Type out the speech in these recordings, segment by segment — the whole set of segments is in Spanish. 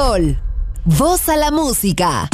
Sol. Voz a la música.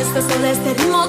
Atardecer de